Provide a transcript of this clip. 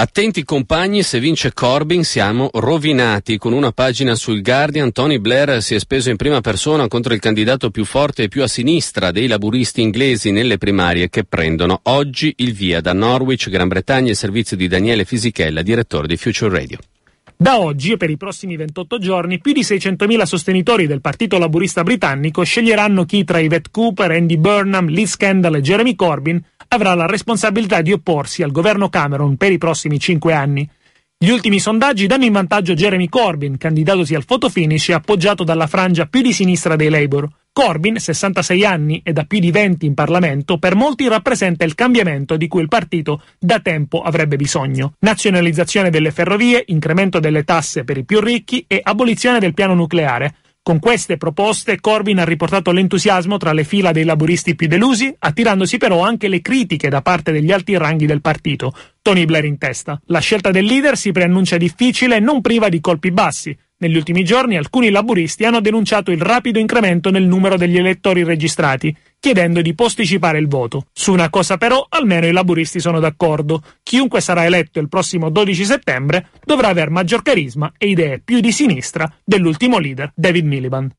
Attenti compagni, se vince Corbyn siamo rovinati. Con una pagina sul Guardian, Tony Blair si è speso in prima persona contro il candidato più forte e più a sinistra dei laburisti inglesi nelle primarie che prendono oggi il via da Norwich, Gran Bretagna, il servizio di Daniele Fisichella, direttore di Future Radio. Da oggi e per i prossimi 28 giorni più di 600.000 sostenitori del Partito Laburista Britannico sceglieranno chi tra Yvette Cooper, Andy Burnham, Liz Kendall e Jeremy Corbyn avrà la responsabilità di opporsi al governo Cameron per i prossimi cinque anni. Gli ultimi sondaggi danno in vantaggio Jeremy Corbyn, candidatosi al photo finish e appoggiato dalla frangia più di sinistra dei Labour. Corbyn, 66 anni e da più di 20 in Parlamento, per molti rappresenta il cambiamento di cui il partito da tempo avrebbe bisogno. Nazionalizzazione delle ferrovie, incremento delle tasse per i più ricchi e abolizione del piano nucleare. Con queste proposte Corbyn ha riportato l'entusiasmo tra le fila dei laburisti più delusi, attirandosi però anche le critiche da parte degli alti ranghi del partito, Tony Blair in testa. La scelta del leader si preannuncia difficile e non priva di colpi bassi. Negli ultimi giorni alcuni laburisti hanno denunciato il rapido incremento nel numero degli elettori registrati, chiedendo di posticipare il voto. Su una cosa però almeno i laburisti sono d'accordo. Chiunque sarà eletto il prossimo 12 settembre dovrà aver maggior carisma e idee più di sinistra dell'ultimo leader David Miliband.